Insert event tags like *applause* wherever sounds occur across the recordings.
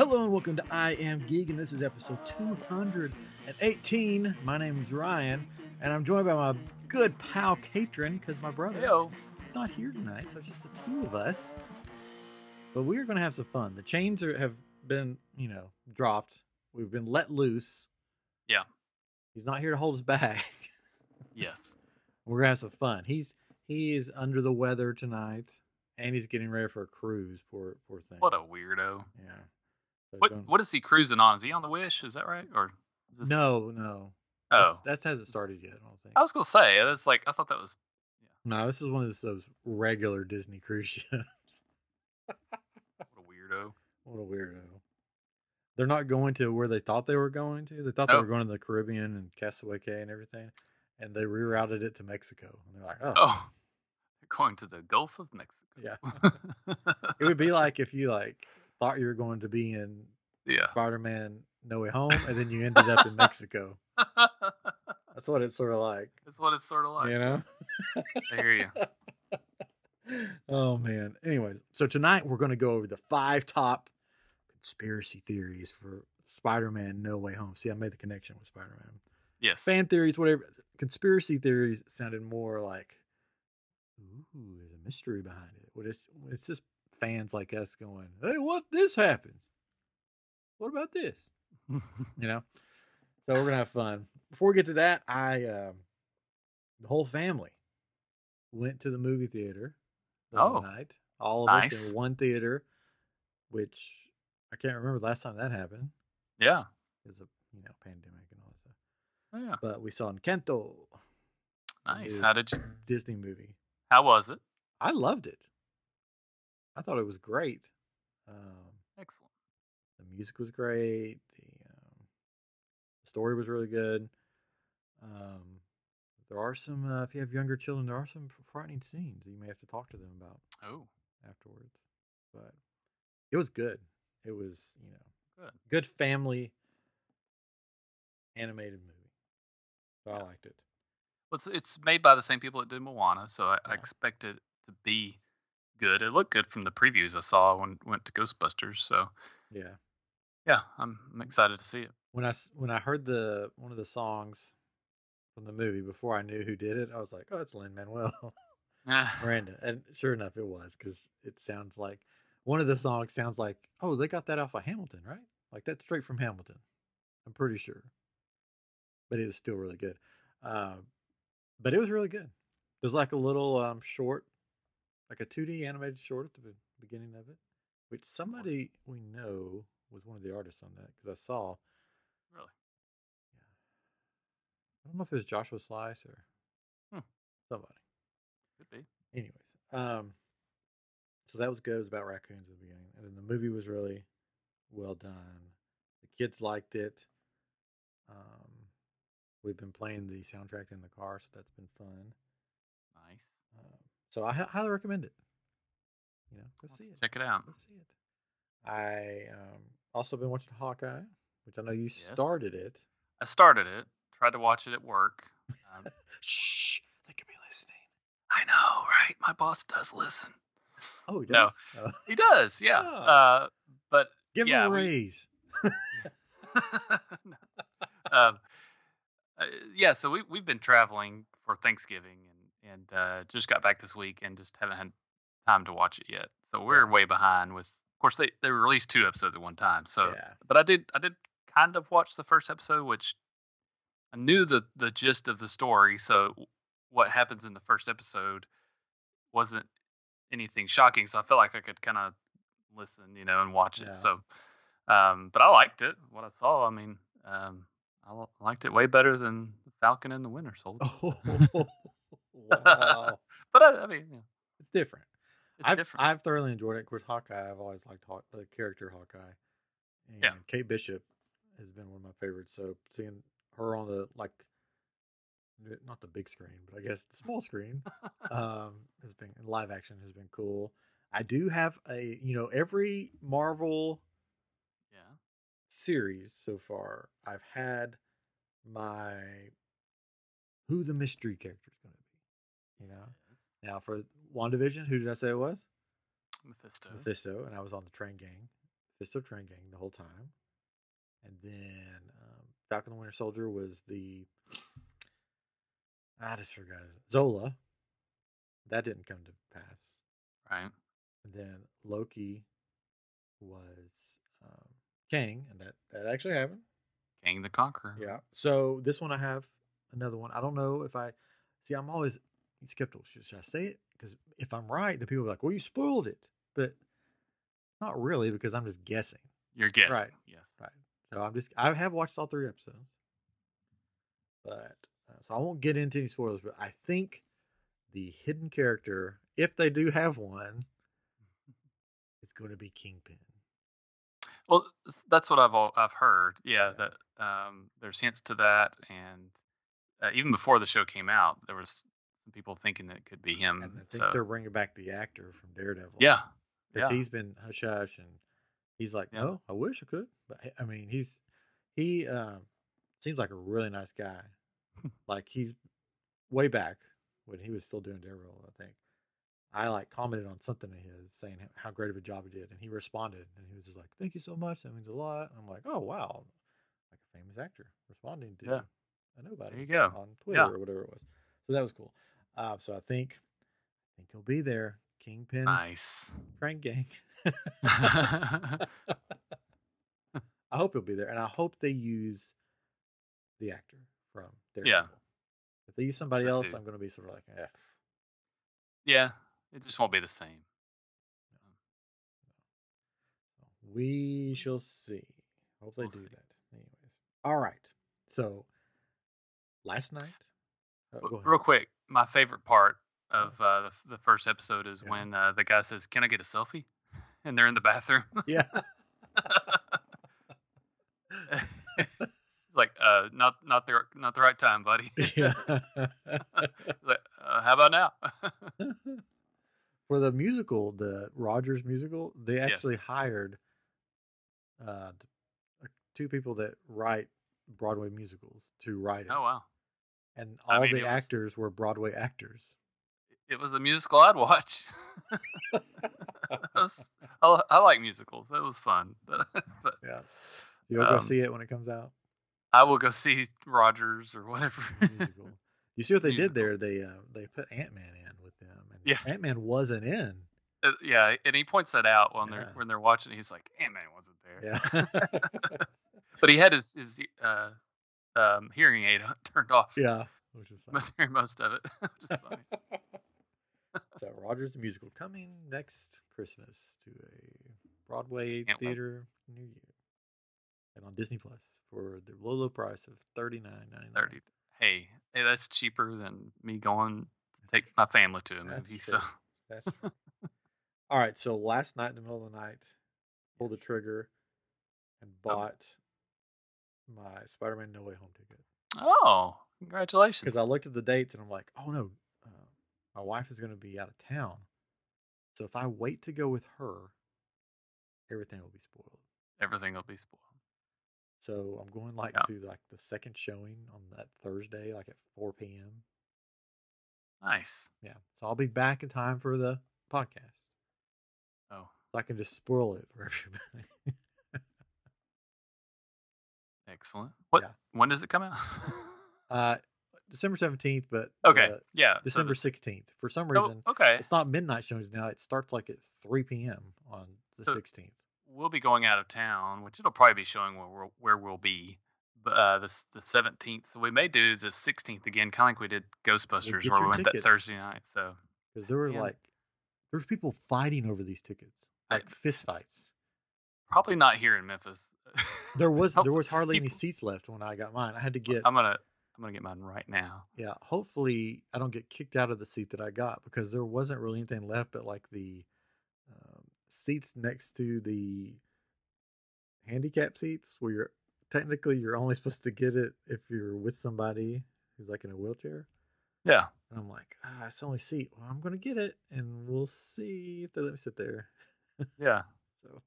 Hello and welcome to I Am Geek, and this is episode 218. My name is Ryan, and I'm joined by my good pal Katrin because my brother is not here tonight, so it's just the two of us. But we are going to have some fun. The chains are, have been, you know, dropped. We've been let loose. Yeah. He's not here to hold us back. *laughs* Yes. We're gonna have some fun. He's he is under the weather tonight, and he's getting ready for a cruise. Poor poor thing. What a weirdo. yeah. So he's What what is he cruising on? Is he on the Wish? Is that right? Or is this... No, no. Oh, That's- that hasn't started yet. I don't think. I was gonna say that's like I thought that was. No, this is one of those, those regular Disney cruise *laughs* ships. What a weirdo. what a weirdo. They're not going to where they thought they were going to. They thought they were going to the Caribbean and Castaway Cay and everything, and they rerouted it to Mexico. And they're like, oh, Oh, going to the Gulf of Mexico. yeah. *laughs* it would be like if you like thought you were going to be in yeah. Spider-Man No Way Home, and then you ended up in *laughs* Mexico. That's what it's sort of like, That's what it's sort of like. you know. I hear you. *laughs* oh man. Anyways, so tonight we're going to go over the five top conspiracy theories for Spider-Man No Way Home. See, I made the connection with Spider-Man. Yes. Fan theories, whatever. Conspiracy theories sounded more like, ooh, there's a mystery behind it. What is? It's just fans like us going, hey, what if this happens? What about this? you know. So we're gonna have fun. Before we get to that, I um, the whole family went to the movie theater the Oh, night. All of us in one theater, which I can't remember the last time that happened yeah. because a you know pandemic and all that stuff. Oh, Yeah. But we saw Encanto, Nice. How did you? Disney movie. How was it? I loved it. I thought it was great. Um, Excellent. the music was great. The, um, the story was really good. Um, there are some, uh, if you have younger children, there are some frightening scenes that you may have to talk to them about Oh, afterwards. But it was good. It was, you know, good. good family animated movie. So I liked it. Well, it's, it's made by the same people that did Moana, so I, I expect it to be good. It looked good from the previews I saw when went to Ghostbusters. So Yeah. yeah, I'm, I'm excited to see it. When I when I heard the one of the songs from the movie before I knew who did it, I was like, "Oh, it's Lin Manuel *laughs* *laughs* Miranda," and sure enough, it was because it sounds like one of the songs sounds like, "Oh, they got that off of Hamilton, right? Like that's straight from Hamilton." I'm pretty sure, but it was still really good. Uh, but it was really good. There's like a little um, short, like a 2D animated short at the beginning of it, which somebody we know was one of the artists on that because I saw. really? Yeah. I don't know if it was Joshua Slice or Hmm. somebody. Could be. Anyways, um, so that was good. It was about raccoons at the beginning, and then the movie was really well done. The kids liked it. Um, we've been playing the soundtrack in the car, so that's been fun. So I highly recommend it. You know, go see it. Check it out. Go see it. I um, also been watching Hawkeye, which I know you started it. I started it. Tried to watch it at work. Um, *laughs* Shh, they could be listening. I know, right? My boss does listen. Oh, he does. No. Oh. He does, *laughs* yeah. Oh. Uh, but Give Yeah, him a we- raise. *laughs* um, uh, yeah, so we we've been traveling for Thanksgiving and uh, just got back this week and just haven't had time to watch it yet. So we're way behind with. Of course, they they released two episodes at one time. So, yeah. but I did I did kind of watch the first episode, which I knew the the gist of the story. So what happens in the first episode wasn't anything shocking. So I felt like I could kind of listen, you know, and watch it. Yeah. So, um, but I liked it. What I saw, I mean, um, I liked it way better than Falcon and the Winter Soldier. *laughs* Oh, wow. *laughs* But I, I mean, yeah, It's different. it's I've, different. I've thoroughly enjoyed it. Of course, Hawkeye, I've always liked Haw- the character Hawkeye. And Yeah. Kate Bishop has been one of my favorites. So seeing her on the, like, not the big screen, but I guess the small screen *laughs* um, has been, in live action has been cool. I do have a, you know, every Marvel yeah. series so far, I've had my who the mystery character is going to be. You know, now for WandaVision, who did I say it was? Mephisto. Mephisto, and I was on the train gang. Mephisto Train Gang the whole time, and then um, Falcon the Winter Soldier was the I just forgot his Zola. That didn't come to pass. Right. And then Loki was um, Kang, and that that actually happened. Kang the Conqueror. Yeah. So this one I have another one. I don't know if I see. I'm always skeptical. Should, should I say it? Because if I'm right, the people are like, "Well, you spoiled it," but not really because I'm just guessing. You're guessing. Right. Yes. Right. So I'm just. I have watched all three episodes, but uh, so I won't get into any spoilers. But I think the hidden character, if they do have one, is going to be Kingpin. Well, that's what I've I've heard. Yeah, that um, there's hints to that, and uh, even before the show came out, there was people thinking that it could be him. And I think so. they're bringing back the actor from Daredevil. Yeah, because yeah. he's been hush hush, and he's like, Yeah. "No, I wish I could," but I mean, he's he um, seems like a really nice guy. *laughs* like he's way back when he was still doing Daredevil, I think. I like commented on something of his saying how great of a job he did, and he responded, and he was just like, "Thank you so much. That means a lot." And I'm like, "Oh wow, like a famous actor responding to Yeah. a nobody There you go. on Twitter Yeah. or whatever it was." So that was cool. Uh, so I think I think he'll be there. Kingpin, nice. Train Gang. *laughs* I hope he'll be there, and I hope they use the actor from Daredevil. If they use somebody else. I'm going to be sort of like, eh. Yeah, it just won't be the same. We shall see. Hope they We'll do see. that. Anyways, all right. So last night, ahead. Real quick, my favorite part of uh, the, the first episode is Yeah. when uh, the guy says, "Can I get a selfie?" *laughs* and they're in the bathroom. *laughs* Yeah. *laughs* like, uh, not not the not the right time, buddy. yeah. like, uh, how about now? For the musical, the Rogers musical, they Yes. actually hired uh, two people that write Broadway musicals to write it. oh wow, And I all mean, the it was- actors were Broadway actors. it was a musical I'd watch. *laughs* Was- *laughs* I, I like musicals. That was fun. *laughs* but Yeah. You'll go Um, see it when it comes out. I will go see Rogers or whatever. You see what they did there? They uh, they put Ant Man in with them, and Yeah. Ant Man wasn't in. Uh, yeah, and he points that out when Yeah. they're when they're watching. He's like, "Ant Man wasn't there." Yeah, but he had his his uh, um, hearing aid *laughs* turned off. yeah, which is fun. most- during most of it. *laughs* Which is funny. *laughs* so Rogers the musical coming next Christmas to a Broadway Can't wait. theater near you, and on Disney Plus for the low low price of thirty nine ninety nine. Thirty. Hey, hey, that's cheaper than me going to take my family to a That's movie. true. So That's true. All right, so last night in the middle of the night, pulled the trigger and bought my Spider Man No Way Home ticket. oh, congratulations. because I looked at the dates and I'm like, oh no, uh, my wife is going to be out of town. So if I wait to go with her, everything will be spoiled. Everything will be spoiled. So I'm going like Yeah. to like the second showing on that Thursday, like at 4 p.m. Nice. Yeah. So I'll be back in time for the podcast. Oh, So I can just spoil it for *laughs* everybody. Excellent. What? Yeah. When does it come out? *laughs* uh, December 17th, but okay. uh, yeah. December the- 16th. For some oh, reason, okay. it's not midnight showings now. It starts like at 3 p.m. on the So- 16th. we'll be going out of town, which it'll probably be showing where we'll, where we'll be. But uh, the the seventeenth, so we may do the sixteenth again, kind of like we did Ghostbusters, where we went that. Thursday night. So because there was Yeah. like there's people fighting over these tickets, I- like fist fights. probably not here in Memphis. There *laughs* was there was hardly any seats left when I got mine. I had to get I'm gonna I'm gonna get mine right now. yeah. Hopefully, I don't get kicked out of the seat that I got because there wasn't really anything left but like the um, seats next to the handicap seats where you're technically you're only supposed to get it if you're with somebody who's like in a wheelchair. Yeah. And I'm like, ah, it's the only seat. Well, I'm gonna get it, and we'll see if they let me sit there. Yeah. *laughs* So,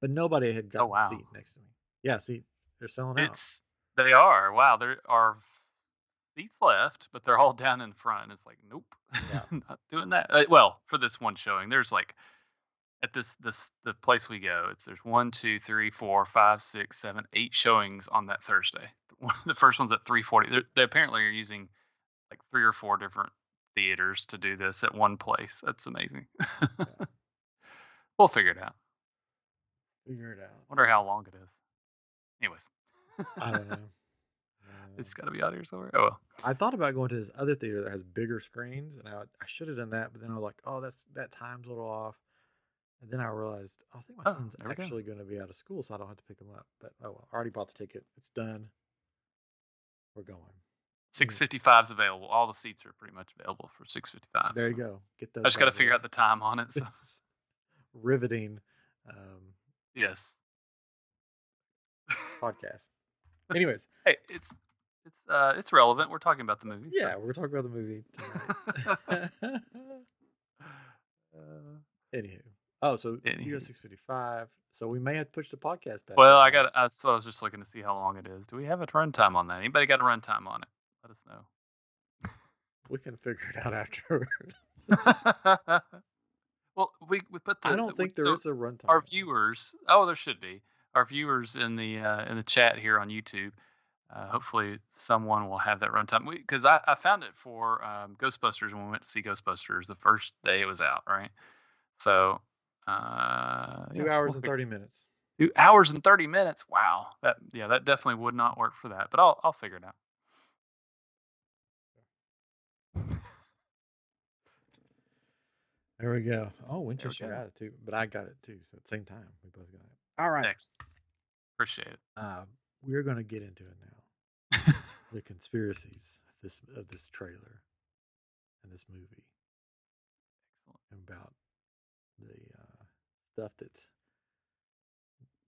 but nobody had got Oh, wow. a seat next to me. Yeah, see, they're selling out. It's they are. Wow, there are seats left, but they're all *laughs* down in front. It's like, nope, Yeah. *laughs* not doing that. Uh, well, for this one showing, there's like at this this the place we go, it's there's one, two, three, four, five, six, seven, eight showings on that Thursday. *laughs* One of the first one's at three forty. They apparently are using like three or four different theaters to do this at one place. That's amazing. we'll figure it out. Figure it out. Wonder how long it is. Anyways. I don't know. *laughs* It's got to be out here somewhere. Oh well. I thought about going to this other theater that has bigger screens, and I, I should have done that, but then I was like, oh, that's that time's a little off. And then I realized, oh, I think my Oh, son's there we go. actually going to be out of school, so I don't have to pick him up. But oh well, I already bought the ticket. It's done. We're going. Six fifty five is available. All the seats are pretty much available for six fifty five. There you go. Get those. I just got to figure out the time on it. *laughs* So. It's riveting um, yes. podcast. *laughs* Anyways, Hey, it's it's uh it's relevant. We're talking about the movie. so- yeah, we're talking about the movie tonight. *laughs* *laughs* Uh, Anywho, oh, so Anywho. go six fifty five. So we may have to push the podcast back. well, I got. That's what I was just looking to see how long it is. Do we have a runtime on that? Anybody got a runtime on it? Let us know. We can figure it out afterward. Well, we we put the. I don't think there so is a runtime. Our viewers. Oh, there should be. Our viewers in the uh, in the chat here on YouTube. Uh, hopefully, someone will have that runtime. Because I, I found it for um, Ghostbusters when we went to see Ghostbusters the first day it was out, right? So. Uh, Two yeah, hours we'll and thirty minutes. Two hours and thirty minutes. Wow. That yeah, that definitely would not work for that. But I'll I'll figure it out. There we go. Oh, Winchester go. got it too, but I got it too. So at the same time, we both got it. All right. Next. Appreciate it. Uh, we're gonna get into it now. *laughs* The conspiracies of this of this trailer and this movie about the uh, stuff that's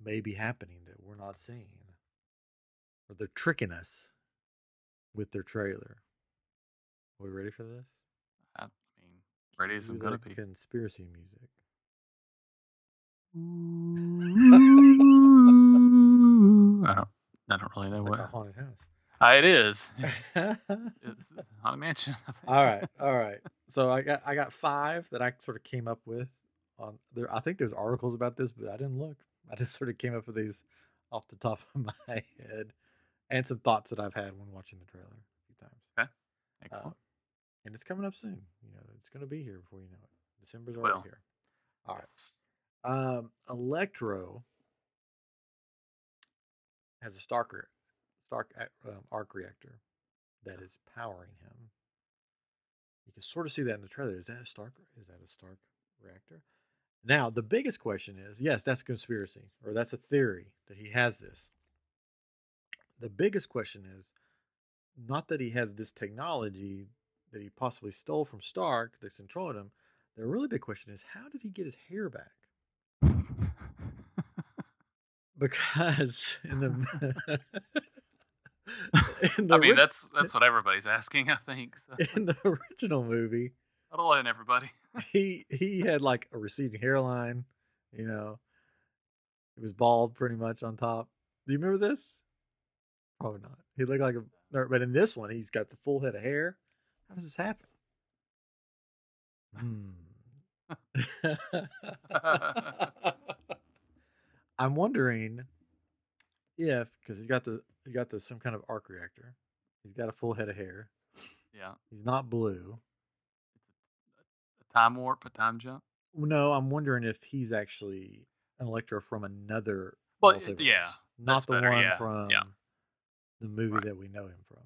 maybe happening that we're not seeing, or they're tricking us with their trailer. Are we ready for this? Ready as I'm gonna be. Conspiracy music. *laughs* I don't. I don't really know Like what haunted house. Uh, it is. *laughs* It's a mansion. *laughs* All right, all right. So I got I got five that I sort of came up with on there. I think there's articles about this, but I didn't look. I just sort of came up with these off the top of my head, and some thoughts that I've had when watching the trailer a few times. Okay, excellent. Uh, and it's coming up soon. You know, it's going to be here before you know it. December's already Well. here. All right. Yes. Um, Electro has a Stark re- Stark um, arc reactor that is powering him. You can sort of see that in the trailer. Is that a Stark? Is that a Stark reactor? Now, the biggest question is: yes, that's conspiracy, or that's a theory that he has this. The biggest question is not that he has this technology that he possibly stole from Stark that's controlling him. The really big question is: how did he get his hair back? because in the *laughs* in the, I mean, ori- that's that's what everybody's asking. I think. So. *laughs* in the original movie I don't let in everybody. *laughs* he he had like a receding hairline you know he was bald pretty much on top do you remember this probably not he looked like a but in this one he's got the full head of hair how does this happen hmm. *laughs* i'm wondering if because he's got the he's got the some kind of arc reactor he's got a full head of hair Yeah. he's not blue A time warp, a time jump. No, I'm wondering if he's actually an Electro from another. Well, yeah, not the better, one yeah, from yeah. the movie Right. that we know him from.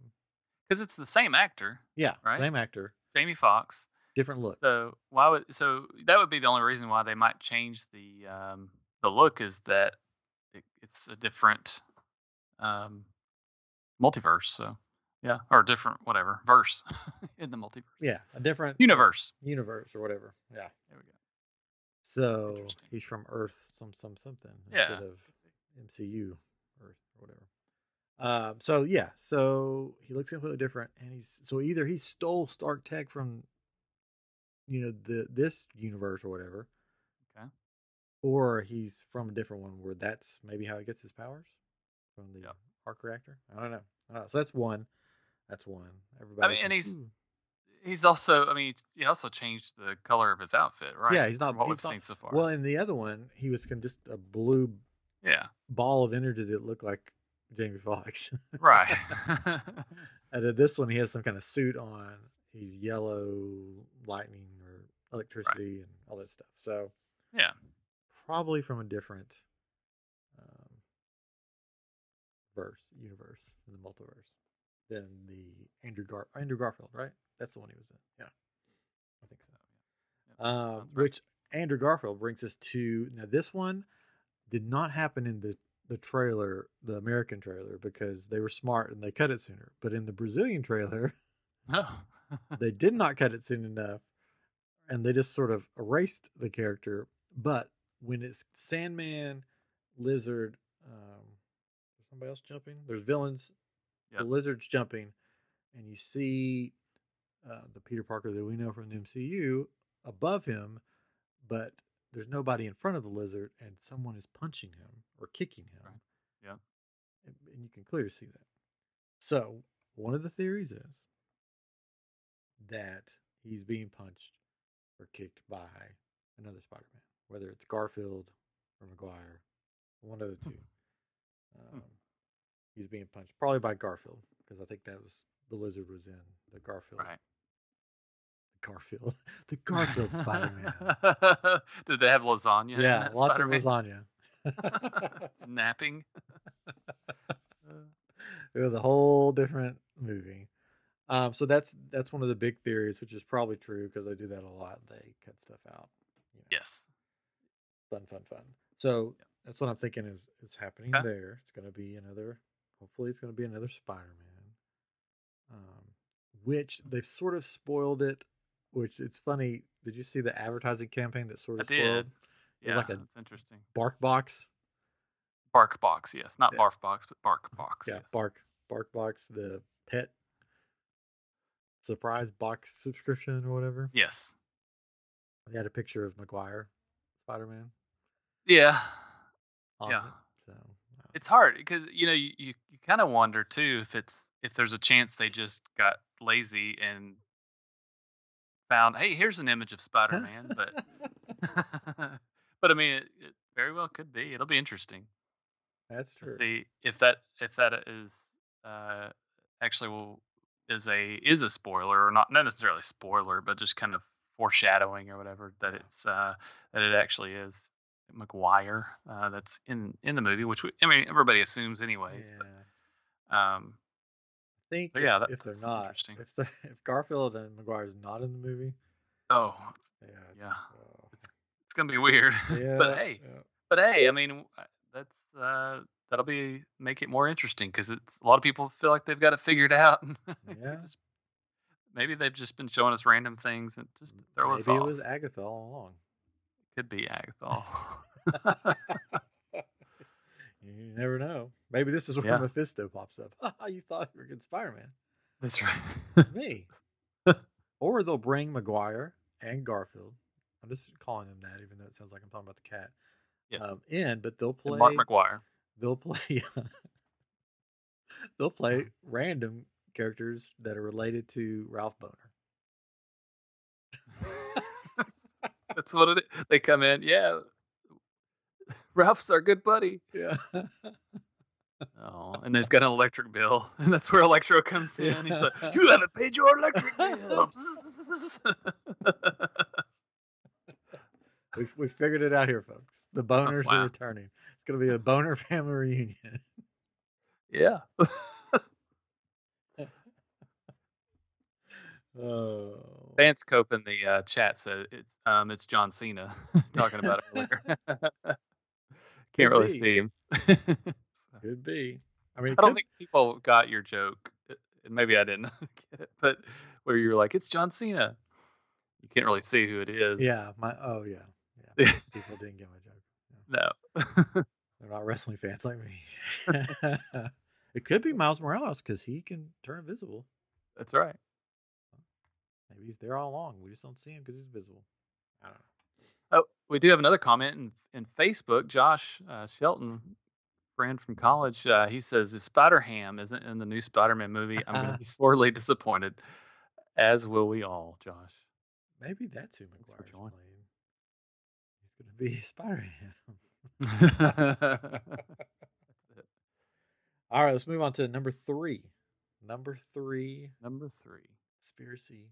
Because it's the same actor, Yeah, Right? same actor, Jamie Foxx. different look. So why would so that would be the only reason why they might change the um, the look is that it, it's a different um, multiverse. So yeah, or different whatever verse *laughs* in the multiverse yeah, a different universe. universe or whatever. Yeah. There we go. So he's from Earth, some some something Yeah. instead of MCU Earth or whatever. Um, so yeah, so he looks completely different, and he's so either he stole Stark Tech from, you know, the this universe or whatever, Okay. or he's from a different one where that's maybe how he gets his powers from the Yep. arc reactor. I don't know. I don't know. So that's one. That's one. Everybody. i and he's- he's also. I mean, he also changed the color of his outfit, right? Yeah, he's not. From what he's we've not- seen so far. Well, in the other one, he was con- just a blue yeah. ball of energy that looked like Jamie Foxx. *laughs* Right. *laughs* and then this one, he has some kind of suit on. He's yellow lightning or electricity and all that stuff. So yeah. probably from a different um, verse, universe in the multiverse than the Andrew Gar Andrew Garfield, right? That's the one he was in. Yeah, I think so. Yep, Um, right. which Andrew Garfield brings us to now. This one did not happen in the the trailer, the American trailer, because they were smart and they cut it sooner. But in the Brazilian trailer, No. *laughs* they *laughs* did not cut it soon enough, and they just sort of erased the character. But when it's Sandman, Lizard, um, somebody else jumping. There's villains. Yep. The lizard's jumping, and you see uh, the Peter Parker that we know from the MCU above him, but there's nobody in front of the lizard, and someone is punching him or kicking him. Right. Yep. And, and you can clearly see that. So one of the theories is that he's being punched or kicked by another Spider-Man, whether it's Garfield or Maguire, one of the two. Hmm. Um, he's being punched probably by Garfield because I think that was the lizard was in the Garfield. Right. Garfield, *laughs* the Garfield Spider-Man. *laughs* Did they have lasagna? yeah, lots Spider-Man? of lasagna. *laughs* Napping. it was a whole different movie. Um, so that's that's one of the big theories, which is probably true because they do that a lot. They cut stuff out. You know, Yes. Fun, fun, fun. So that's what I'm thinking is is happening there. It's going to be another. Hopefully, it's going to be another Spider-Man. Um, which they've sort of spoiled it. Which it's funny. Did you see the advertising campaign that sort I of spoiled did. Yeah, like a- that's interesting. Bark Box? Bark box, yes, not Yeah. barf box, but bark box. Yeah, yes. Bark Bark Box, the pet surprise box subscription or whatever. Yes. They had a picture of Maguire, Spider Man. Yeah. Yeah. It, so uh, It's hard because you know you, you, you kind of wonder too if it's if there's a chance they just got lazy and found hey here's an image of Spider-Man, but *laughs* *laughs* but I mean it, it very well could be. It'll be interesting that's true. see if that if that is uh, actually will is a is a spoiler or not not necessarily spoiler but just kind of foreshadowing or whatever that it's uh, that it actually is Maguire uh, that's in in the movie, which we, I mean everybody assumes anyways. Yeah. But, um, think But yeah, if, that- if they're not, interesting. if the, *laughs* if Garfield and Maguire's not in the movie, oh, yeah, it's, Yeah. uh, it's gonna be weird. *laughs* yeah, but hey, yeah. but hey, I mean uh, that's uh, that'll be make it more interesting because it's a lot of people feel like they've got it figured out. *laughs* Yeah. just- maybe they've just been showing us random things and just throw us maybe it was Agatha all along. It could be Agatha. You never know. Maybe this is where Yeah. Mephisto pops up. *laughs* you thought you were good Spider Man. That's right. It's *laughs* me. or they'll bring Maguire and Garfield. I'm just calling them that, even though it sounds like I'm talking about the cat. yes. Um, in, but they'll play. and Mark McGuire. They'll play. *laughs* they'll play random characters that are related to Ralph Boner. That's what it is. They come in, yeah. Ralph's our good buddy. Yeah. Oh, and they've got an electric bill, *laughs* and that's where Electro comes in. He's like, *laughs* "You haven't paid your electric bill." *laughs* We've we figured it out here, folks. The boners wow. are returning. It's gonna be a boner family reunion. yeah. Oh. Vance Cope in the uh, chat said it's um it's John Cena talking about it earlier. Can't really see him. Could be. I mean, I don't could- think people got your joke. Uh, Maybe I didn't *laughs* get it, but where you were like, "It's John Cena," you can't really see who it is. Yeah, my oh yeah, yeah. *laughs* People didn't get my joke. No. They're not wrestling fans like me. *laughs* it could be Miles Morales because he can turn invisible. That's right. Maybe he's there all along. We just don't see him because he's visible. I don't know. Oh, we do have another comment in, in Facebook. Josh uh, Shelton, friend from college, uh, he says if Spider Ham isn't in the new Spider-Man movie, I'm going *laughs* to be sorely disappointed. As will we all, Josh. Maybe that's who Maguire's playing. He's going to be *laughs* Spider Ham. *laughs* all right, let's move on to number three. Number three. Number three. Conspiracy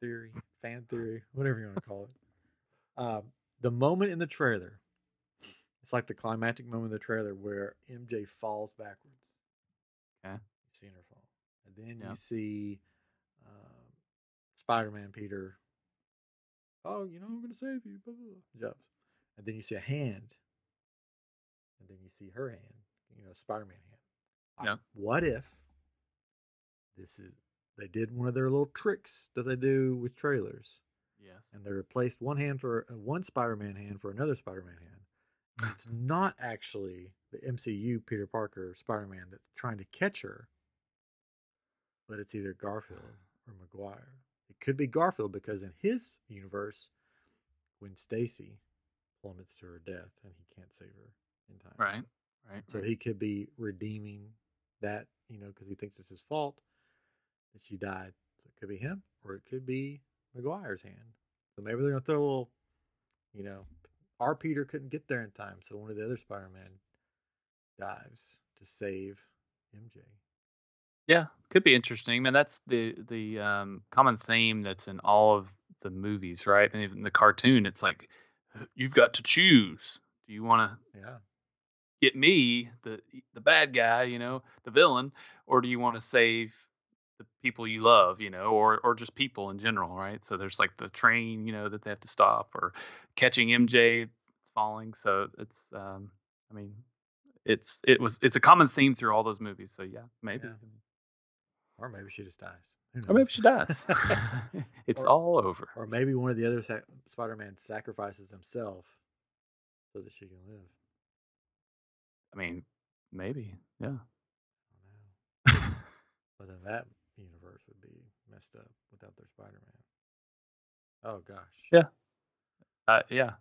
theory, fan theory, whatever you want to call it. Um, the moment in the trailer, it's like the climactic moment of the trailer where MJ falls backwards. Okay. You've seen her fall. And then you see um, Spider Man Peter. Oh, you know, I'm going to save you. Blah, blah, blah. Jumps. And then you see a hand. And then you see her hand, you know, Spider Man hand. Yeah. What if this is they did one of their little tricks that they do with trailers. Yes. And they replaced one hand for uh, one Spider-Man hand for another Spider-Man hand. It's not actually the MCU Peter Parker Spider-Man that's trying to catch her, but it's either Garfield *sighs* or Maguire. It could be Garfield because in his universe, when Stacy plummets to her death and he can't save her in time. Right. Right. So he could be redeeming that, you know, because he thinks it's his fault that she died. So it could be him or it could be Maguire's hand. So maybe they're gonna throw a little, you know, our Peter couldn't get there in time, so one of the other Spider-Man dives to save MJ. Yeah, could be interesting. Man, that's the the um, common theme that's in all of the movies, right? And even the cartoon, it's like you've got to choose. Do you want to yeah. get me, the the bad guy, you know, the villain, or do you want to save people you love, you know, or or just people in general, right? So there's like the train, you know, that they have to stop, or catching MJ falling. So it's, um, I mean, it's it was it's a common theme through all those movies. So yeah, maybe. Yeah. Or maybe she just dies. Or maybe she dies. *laughs* *laughs* it's or, all over. Or maybe one of the other sac- Spider-Man sacrifices himself so that she can live. I mean, maybe, yeah. *laughs* but then that universe would be messed up without their Spider-Man. Oh gosh. Yeah. Uh, yeah.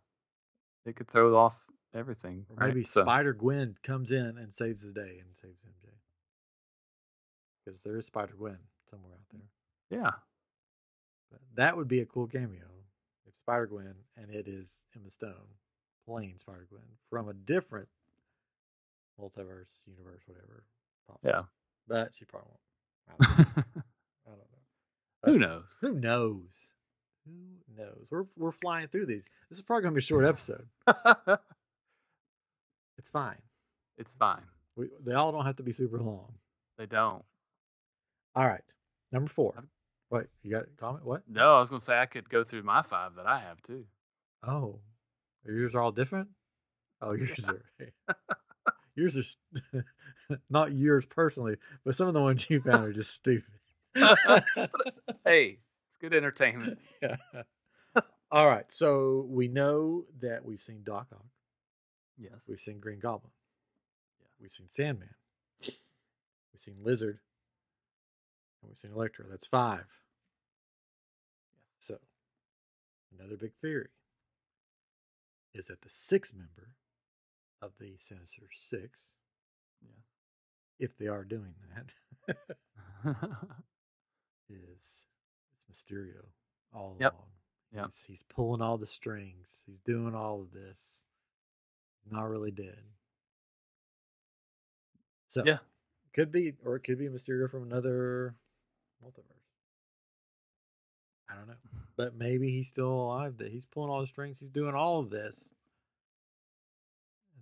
They could throw off everything. Or maybe right? Spider Gwen comes in and saves the day and saves MJ. Because there is Spider Gwen somewhere out there. Yeah. But that would be a cool cameo. If Spider Gwen and it is Emma Stone playing Spider Gwen from a different multiverse universe, whatever. Yeah. But she probably won't. I don't know. *laughs* I don't know. Who knows? Who knows? Who knows? We're we're flying through these. This is probably gonna be a short *laughs* episode. it's fine. It's fine. We, they all don't have to be super long. They don't. All right. Number four. What you got? A comment? What? No, I was gonna say I could go through my five that I have too. Oh, yours are all different. Oh, *laughs* yours are. yours are *laughs* not yours personally, but some of the ones you found are just stupid. *laughs* hey, it's good entertainment. *laughs* Yeah. All right. So we know that we've seen Doc Ock. Yes. We've seen Green Goblin. Yeah. We've seen Sandman. We've seen Lizard. And we've seen Electro. That's five. So another big theory is that the sixth member of the Sinister Six. Yes. If they are doing that, *laughs* is it's Mysterio all yep. along. Yeah. He's, he's, pulling all the strings. He's doing all of this. Not really dead. So yeah, could be, or it could be Mysterio from another multiverse. I don't know, *sighs* but maybe he's still alive. That he's pulling all the strings. He's doing all of this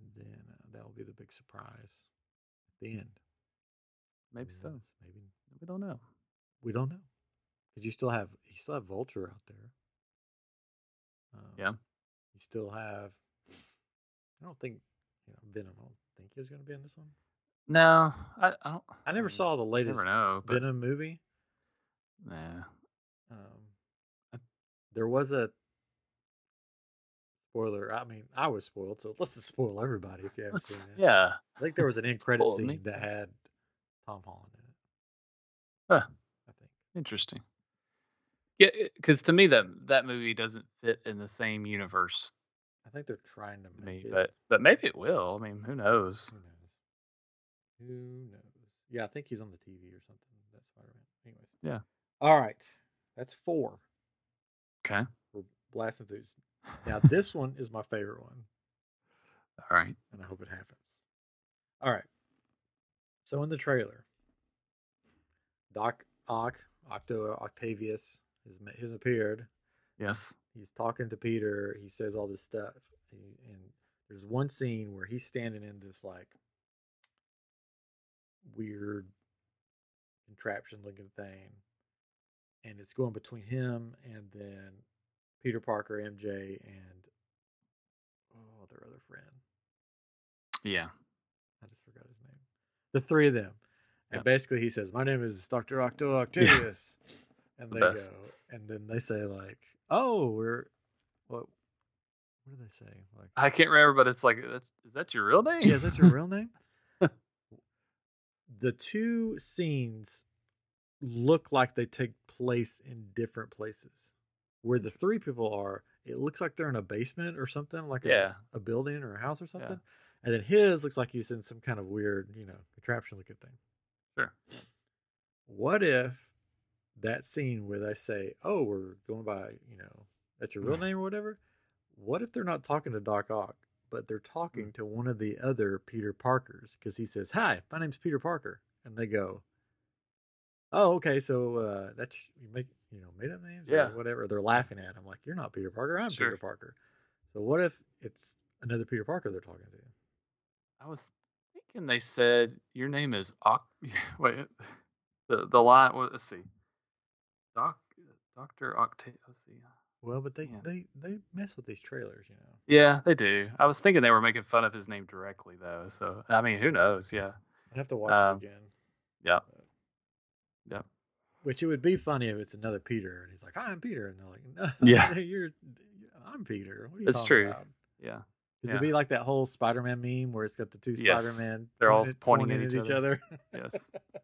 and then uh, that'll be the big surprise at the end. Maybe so. Maybe we don't know. We don't know because you still have you still have Vulture out there. Um, yeah. You still have. I don't think you know Venom. I don't think he was going to be in this one. No, I I, don't, I never saw the latest know, but, Venom movie. Nah. Um, there was a spoiler. I mean, I was spoiled, so let's just spoil everybody if you haven't let's, seen it. Yeah, I think there was an *laughs* end credit scene me. that had Tom Holland in it. Huh. I think interesting. Yeah, because to me that that movie doesn't fit in the same universe. I think they're trying to make me, it. but but maybe it will. I mean, who knows? Who knows? Who knows? Yeah, I think he's on the TV or something. That's Spider Man. Anyways. Yeah. All right, that's four. Okay. For Blast Enthusiast. Now this one is my favorite one. *laughs* All right. And I hope it happens. All right. So in the trailer, Doc Ock, Octo Octavius has, has appeared. Yes. He's talking to Peter. He says all this stuff. He, and there's one scene where he's standing in this like weird contraption looking thing. And it's going between him and then Peter Parker, MJ, and oh, their other friend. Yeah. I just forgot his name. The three of them. And basically he says, My name is Dr. Octo Octavius. Yeah. And they go, and then they say, like, oh, we're what what do they say? Like I can't remember, but it's like that's is that your real name? Yeah, is that your real name? *laughs* the two scenes look like they take place in different places. Where the three people are, it looks like they're in a basement or something, like yeah. a, a building or a house or something. And then his looks like he's in some kind of weird, you know, contraption looking thing. Sure. What if that scene where they say, "Oh, we're going by, you know, that's your real mm. name or whatever," what if they're not talking to Doc Ock, but they're talking mm. to one of the other Peter Parkers because he says, "Hi, my name's Peter Parker," and they go, "Oh, okay, so uh, that's you make you know made up names, yeah, whatever." They're laughing at him like, "You're not Peter Parker, I'm sure. Peter Parker." So what if it's another Peter Parker they're talking to? I was thinking they said your name is Ock. *laughs* Wait, the the line. Well, let's see. Doc Doctor Octave. Let's see. Well, but they yeah. they they mess with these trailers, you know. Yeah, they do. I was thinking they were making fun of his name directly, though. So I mean, who knows? Yeah. I have to watch um, it again. Yeah. Yep. Which it would be funny if it's another Peter and he's like, "Hi, I'm Peter," and they're like, "No, *laughs* yeah, you're, I'm Peter." What are you That's true. About? Yeah. Because yeah. it'd be like that whole Spider-Man meme where it's got the two Spider-Man. Yes. They're all pointing, pointing at, each, each other. other. *laughs* yes. *laughs*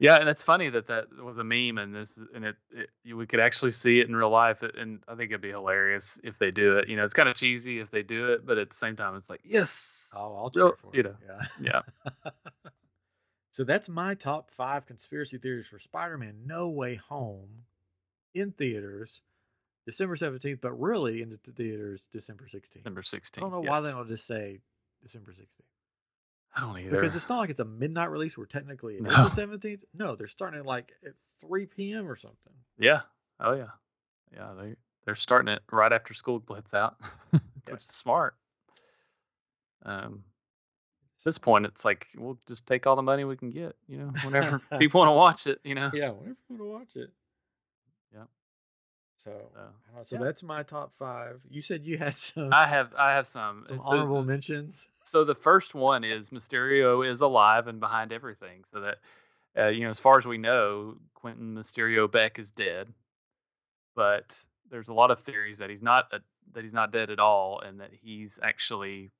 Yeah, and it's funny that that was a meme, and this and it, it we could actually see it in real life, and I think it'd be hilarious if they do it. You know, it's kind of cheesy if they do it, but at the same time, it's like yes, oh, I'll cheer for you. Know, yeah, yeah. *laughs* so that's my top five conspiracy theories for Spider-Man: No Way Home in theaters December seventeenth, but really in the theaters December sixteenth. December sixteenth. I don't know yes. why they don't just say December sixteenth. I don't either. Because it's not like it's a midnight release where technically it no. is the seventeenth. No, they're starting at like at three p.m. or something. Yeah. Oh yeah. Yeah. They they're starting it right after school lets out, *laughs* which yeah. is smart. Um, at this point, it's like we'll just take all the money we can get. You know, whenever *laughs* people want to watch it. You know. Yeah, whenever people want to watch it. So, uh, so yeah. that's my top five. You said you had *laughs* some. I have, I have some some honorable mentions. So the first one is Mysterio is alive and behind everything. So that, uh, you know, as far as we know, Quentin Mysterio Beck is dead, but there's a lot of theories that he's not a, that he's not dead at all, and that he's actually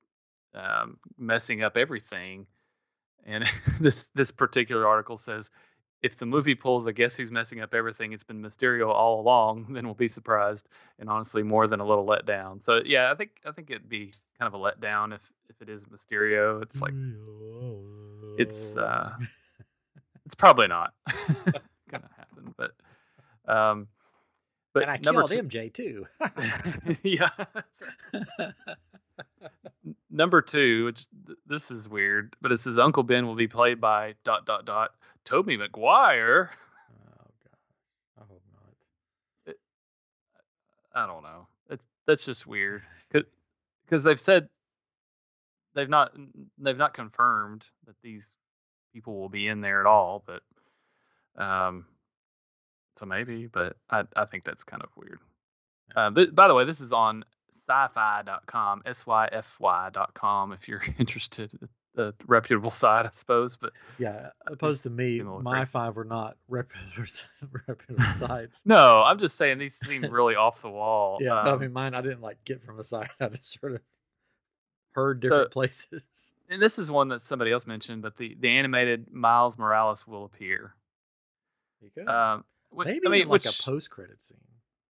um, messing up everything. And *laughs* this this particular article says if the movie pulls a guess who's messing up everything, it's been Mysterio all along, *laughs* then we'll be surprised and honestly more than a little let down. So yeah, I think I think it'd be kind of a letdown if if it is Mysterio. It's like it's uh *laughs* it's probably not *laughs* gonna happen, but um but and I killed two, MJ too. yeah. number two, which this is weird, but it says Uncle Ben will be played by dot dot dot Tobey Maguire. Oh god, I hope not. It, I don't know. It's that's just weird *sighs* because they've said they've not they've not confirmed that these people will be in there at all, but um, so maybe, but I I think that's kind of weird. Uh, th- by the way, this is on syfy.com, S Y F Y.com, if you're *laughs* interested the reputable *laughs* side, I suppose. But yeah, opposed to me, my crazy. five were not *laughs* reputable *laughs* reputable sites. no, I'm just saying these seem really off the wall. Yeah, um, I mean, mine I didn't like get from a site. I just sort of heard different places. And this is one that somebody else mentioned, but the the animated Miles Morales will appear. Um, Maybe I mean, like which, a post credit scene.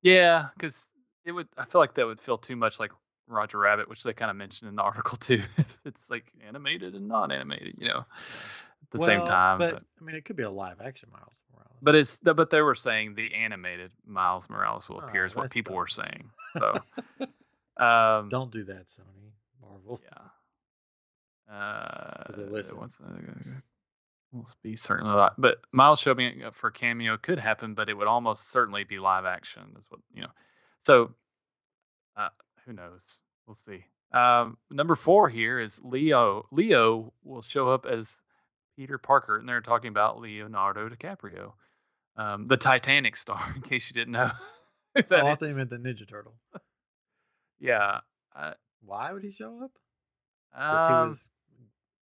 Yeah, because it would. I feel like that would feel too much like Roger Rabbit, which they kind of mentioned in the *laughs* article too. it's like animated and non-animated, you know, at the well, same time. But, but, I mean, it could be a live action Miles Morales. But it's but they were saying the animated Miles Morales will appear oh, is what people dumb. were saying. So *laughs* um, don't do that, Sony, Marvel. Yeah. *laughs* Uh, listen. Will be certainly a lot, but Miles showing up for cameo could happen, but it would almost certainly be live action. Is what you know. So, uh, who knows? We'll see. Um, number four here is Leo. Leo will show up as Peter Parker, and they're talking about Leonardo DiCaprio, um, the Titanic star. *laughs* In case you didn't know. *laughs* oh, I thought you meant the Ninja Turtle. *laughs* yeah. Why would he show up? Um, he was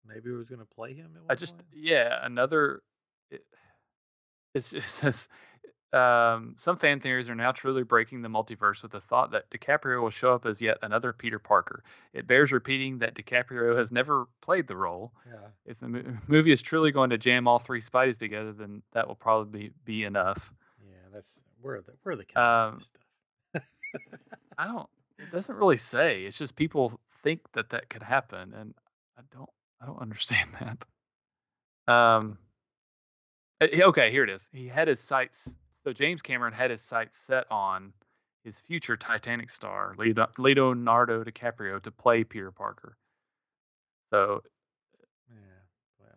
maybe he was going to play him. I just point? yeah another. It, *sighs* it's, it says um, some fan theories are now truly breaking the multiverse with the thought that DiCaprio will show up as yet another Peter Parker. It bears repeating that DiCaprio has never played the role. Yeah. If the mo- movie is truly going to jam all three Spideys together, then that will probably be, be enough. Yeah, that's where the where the um, stuff. I don't. It doesn't really say. It's just people think that that could happen, and I don't. I don't *laughs* understand that. Um. Eh, okay, here it is. He had his sights so James Cameron had his sights set on his future Titanic star, Leonardo DiCaprio, to play Peter Parker. So, yeah,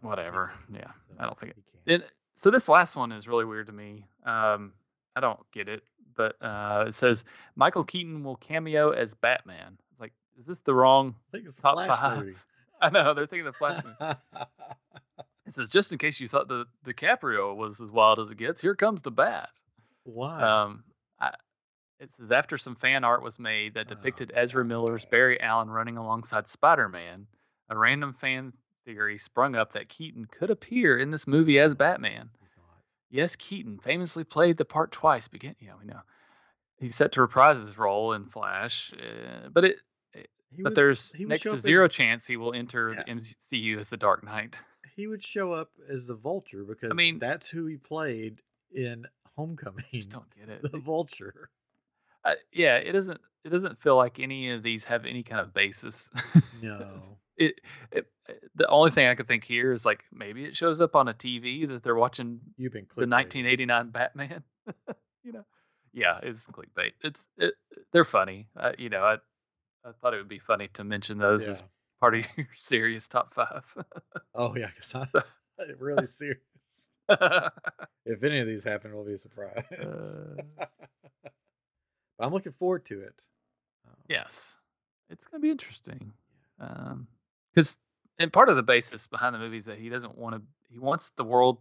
well, whatever. Yeah, I don't think it. so this last one is really weird to me. Um, I don't get it, but uh, it says Michael Keaton will cameo as Batman. It's like, is this the wrong I top five? Movie. *laughs* I know they're thinking the Flash movie. *laughs* It says, just in case you thought the DiCaprio was as wild as it gets, here comes the bat. Why? Um, I, it says after some fan art was made that depicted oh, Ezra Miller's Barry Allen running alongside Spider-Man, a random fan theory sprung up that Keaton could appear in this movie as Batman. Yes, Keaton famously played the part twice. Begin, yeah, we know. He's set to reprise his role in Flash, uh, but it, it but would, there's next to zero as, chance he will enter yeah. the MCU as the Dark Knight he would show up as the Vulture because I mean that's who he played in Homecoming. I just don't get it. *laughs* The Vulture. Uh, yeah, it doesn't. It doesn't feel like any of these have any kind of basis. No. *laughs* it, it. The only thing I could think here is like maybe it shows up on a TV that they're watching. You've been the 1989 Batman. *laughs* you know. Yeah, it's clickbait. It's it, they're funny. Uh, you know, I I thought it would be funny to mention those yeah. as part of *laughs* your serious top five. oh yeah, because I'm *laughs* *laughs* really serious. if any of these happen, we'll be surprised. surprise. Uh, I'm looking forward to it. Um, yes, it's going to be interesting. Because, um, and part of the basis behind the movie is that he doesn't want to. He wants the world.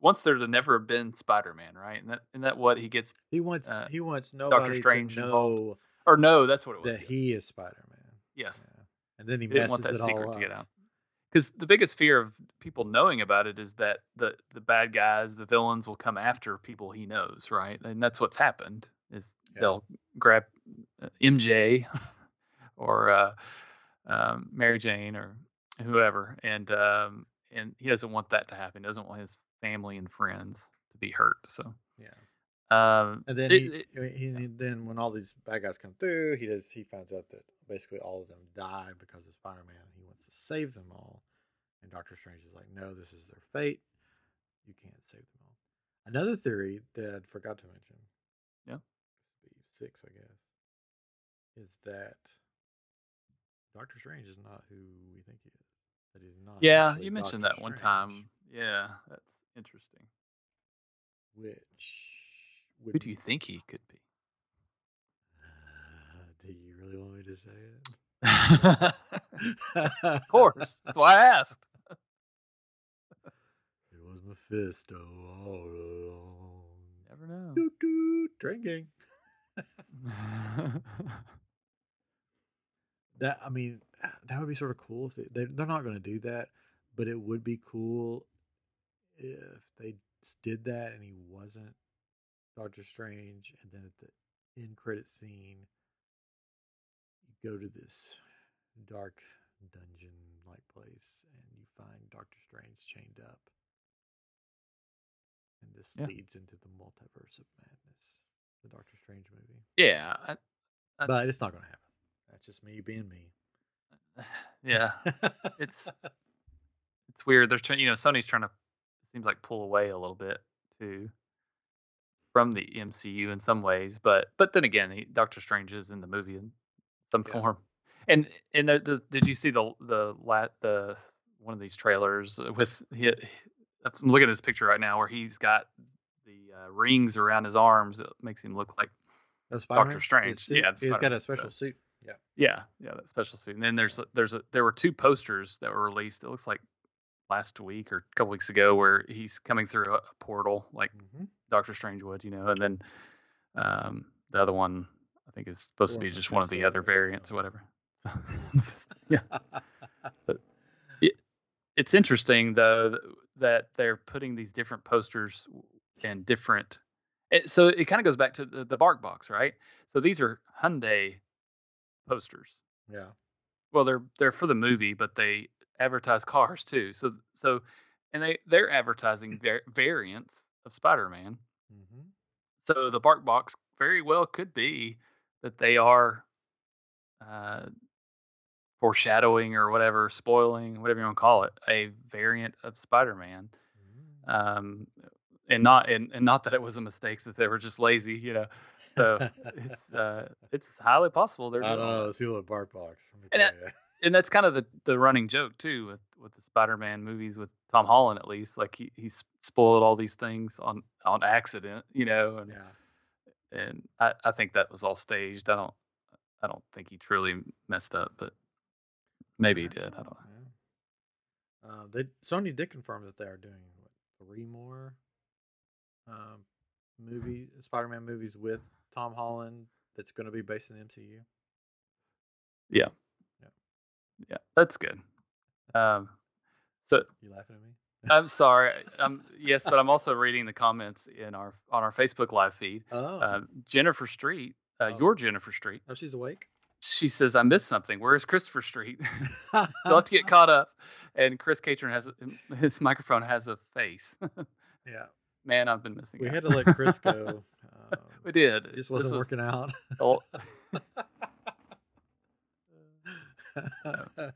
Wants there to never have been Spider-Man, right? And that, and that what he gets. He wants. Uh, he wants nobody Doctor Strange to know. Involved. Or no, that's what it was. That he is Spider-Man. Yes. Yeah and then he, he didn't want that secret to get out. Because the biggest fear of people knowing about it is that the the bad guys, the villains, will come after people he knows, right? And that's what's happened. Is yeah. they'll grab uh, MJ *laughs* or uh, um, Mary Jane or whoever, and um, and he doesn't want that to happen. He doesn't want his family and friends to be hurt. So yeah. Um, and then it, he, it, he, then when all these bad guys come through, he does he finds out that basically all of them die because of Spider-Man. He wants to save them all, and Doctor Strange is like, "No, this is their fate. You can't save them all." Another theory that I forgot to mention, yeah, six, I guess, is that Doctor Strange is not who we think he is. That he's not. Yeah, you mentioned Doctor that one time. Yeah, that's interesting. Which who do you think he could be? Uh, do you really want me to say it? *laughs* of course. That's why I asked. *laughs* It was Mephisto all along. Never know. Doo doo, drinking. *laughs* that I mean, that would be sort of cool. If they, they're not going to do that, but it would be cool if they did that and he wasn't Doctor Strange, and then at the end credit scene, you go to this dark dungeon like place and you find Doctor Strange chained up. And this yeah. leads into the multiverse of madness, the Doctor Strange movie. Yeah. I, I, but it's not going to happen. That's just me being me. *sighs* Yeah. it's *laughs* it's weird. They're trying, you know, Sony's trying to seems like pull away a little bit too. From the MCU in some ways, but but then again, he, Doctor Strange is in the movie in some yeah. form. And and the, the, did you see the the lat the one of these trailers with he, I'm looking at this picture right now where he's got the uh, rings around his arms that makes him look like Doctor Strange. Yeah, he's got a special suit. Yeah, yeah, yeah, that special suit. And then there's there's a, there were two posters that were released. It looks like last week or a couple weeks ago where he's coming through a, portal like mm-hmm. Doctor Strange would, you know, and then um, the other one I think is supposed to be just one of the other variants or whatever. *laughs* yeah, *laughs* but it, it's interesting though that they're putting these different posters and different. It, so it kind of goes back to the, the Bark Box, right? So these are Hyundai posters. Yeah. Well, they're they're for the movie, but they advertise cars too. So so, and they they're advertising *clears throat* var- variants of Spider-Man. Mm-hmm. So the Bark Box very well could be that they are uh, foreshadowing or whatever, spoiling, whatever you want to call it, a variant of Spider-Man. Mm-hmm. Um, and not and, and not that it was a mistake that they were just lazy, you know. So it's *laughs* uh, it's highly possible they're. I don't know those people at Bark Box. And, that, and that's kind of the, the running joke too with with the Spider-Man movies with Tom Holland at least. Like he he's spoiled all these things on on accident, you know. And yeah. and I I think that was all staged. I don't I don't think he truly messed up, but maybe he did. I don't know. Yeah. Uh, they Sony did confirm that they are doing what, three more um, movie Spider-Man movies with Tom Holland that's going to be based in the MCU. Yeah. Yeah. That's good. Um, so you laughing at me? I'm sorry. *laughs* Um, yes, but I'm also reading the comments in our on our Facebook live feed. Oh. Uh, Jennifer Street, uh, oh. your Jennifer Street. Oh, she's awake. She says, "I missed something. Where is Christopher Street? *laughs* You'll have to get *laughs* caught up." And Chris Catron has his microphone has a face. yeah. Man, I've been missing. We out. had to let Chris go. Um, we did. It just wasn't was, working out. Oh.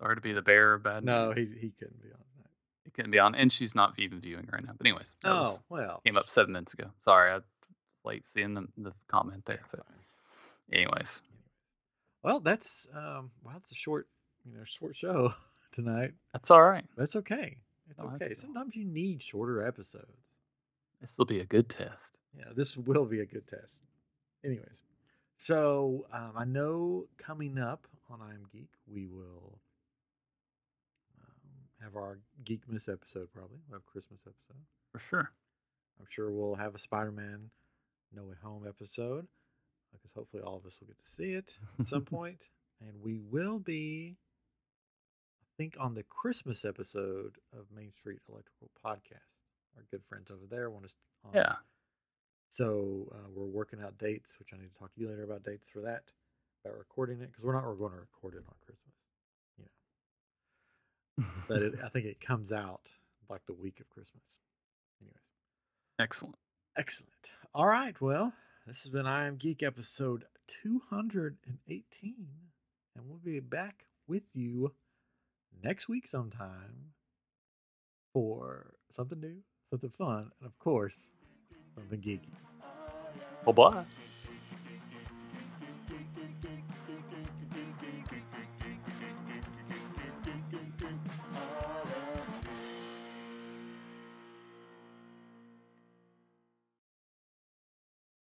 Sorry *laughs* to be the bearer of bad No, he he couldn't be on that. He couldn't be on, and she's not even viewing right now. But anyways, oh well, came up seven minutes ago. Sorry, I was late seeing the, the comment there. But anyways, well, that's um, well, it's a short, you know, short show *laughs* tonight. That's all right. That's okay. It's okay. Sometimes you need shorter episodes. This will be a good test. Yeah, this will be a good test. Anyways, so um, I know coming up on I Am Geek, we will um, have our Geekmas episode. Probably we'll have Christmas episode for sure. I'm sure we'll have a Spider-Man No Way Home episode because hopefully all of us will get to see it at some point. *laughs* point, and we will be I think on the Christmas episode of Main Street Electrical Podcast. Our good friends over there want us. On. Yeah. So uh, we're working out dates, which I need to talk to you later about dates for that, about recording it because we're not we're going to record it on Christmas, you know. but it, *laughs* I think it comes out like the week of Christmas. Anyways. Excellent. Excellent. All right. Well, this has been I Am Geek episode 218, and we'll be back with you next week sometime for something new, something fun, and of course, the gig. Vambora!